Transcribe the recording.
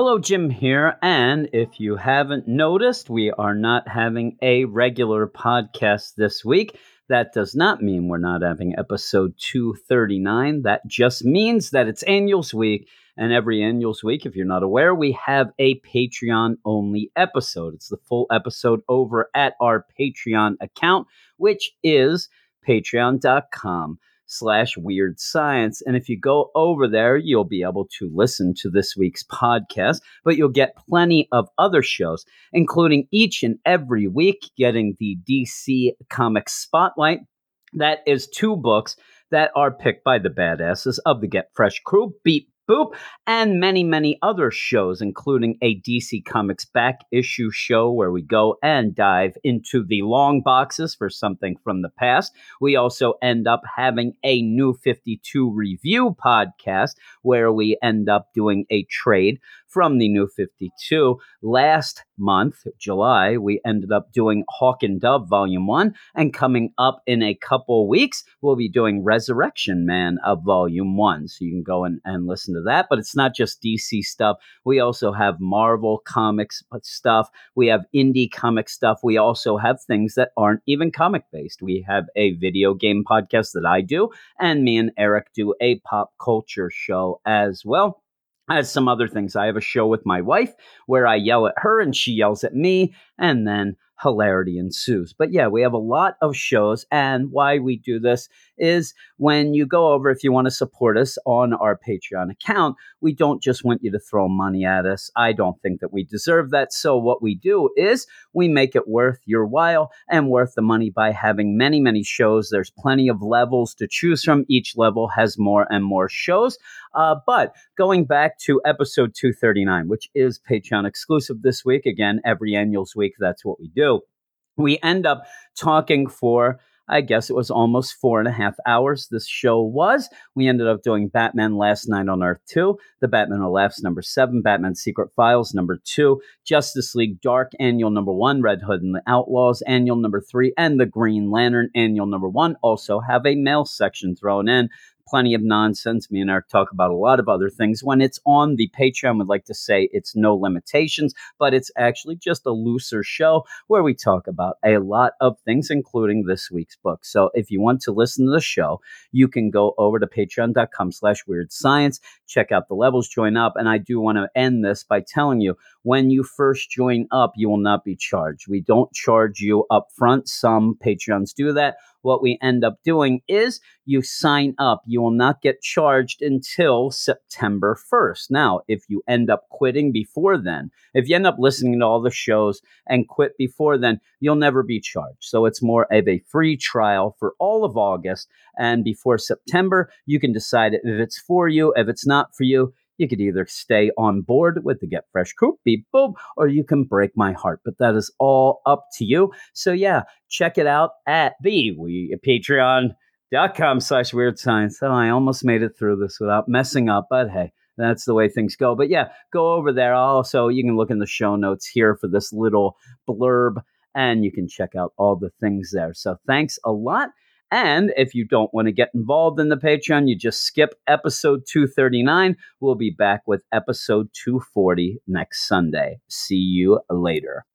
Hello, Jim here. And if you haven't noticed, we are not having a regular podcast this week. That does not mean we're not having episode 239. That just means that it's Annuals Week. And every Annuals Week, if you're not aware, we have a Patreon only episode. It's the full episode over at our Patreon account, which is patreon.com slash weird science. And if you go over there, you'll be able to listen to this week's podcast, but you'll get plenty of other shows, including each and every week getting the DC Comics Spotlight. That is two books that are picked by the badasses of the Get Fresh crew. Beat Boop, and many, many other shows, including a DC Comics back issue show where we go and dive into the long boxes for something from the past. We also end up having a new 52 review podcast where we end up doing a trade from the new 52. Last month, July, we ended up doing Hawk and Dove Volume 1. And coming up in a couple weeks, we'll be doing Resurrection Man of Volume 1. So you can go and, and listen to that. But it's not just DC stuff. We also have Marvel comics stuff. We have indie comic stuff. We also have things that aren't even comic based. We have a video game podcast that I do, and me and Eric do a pop culture show as well as some other things. I have a show with my wife where I yell at her and she yells at me, and then hilarity ensues. But yeah, we have a lot of shows, and why we do this is when you go over, if you want to support us on our Patreon account, we don't just want you to throw money at us. I don't think that we deserve that. So, what we do is we make it worth your while and worth the money by having many, many shows. There's plenty of levels to choose from. Each level has more and more shows. Uh, but going back to episode 239, which is Patreon exclusive this week, again, every annuals week, that's what we do. We end up talking for I guess it was almost four and a half hours. This show was. We ended up doing Batman Last Knight on Earth 2, The Batman Who Laughs number 7, Batman Secret Files number 2, Justice League Dark Annual number 1, Red Hood and the Outlaws Annual number 3, and The Green Lantern Annual number 1 also have a mail section thrown in plenty of nonsense. Me and Eric talk about a lot of other things. When it's on the Patreon, we'd like to say it's no limitations, but it's actually just a looser show where we talk about a lot of things, including this week's book. So if you want to listen to the show, you can go over to patreon.com slash weird science, check out the levels, join up. And I do want to end this by telling you when you first join up, you will not be charged. We don't charge you up front. Some Patreons do that what we end up doing is you sign up. You will not get charged until September 1st. Now, if you end up quitting before then, if you end up listening to all the shows and quit before then, you'll never be charged. So it's more of a free trial for all of August. And before September, you can decide if it's for you. If it's not for you, you could either stay on board with the Get Fresh Coop, beep boom, or you can break my heart. But that is all up to you. So yeah, check it out at the we patreon.com slash weird science. Oh, I almost made it through this without messing up, but hey, that's the way things go. But yeah, go over there. Also, you can look in the show notes here for this little blurb and you can check out all the things there. So thanks a lot. And if you don't want to get involved in the Patreon, you just skip episode 239. We'll be back with episode 240 next Sunday. See you later.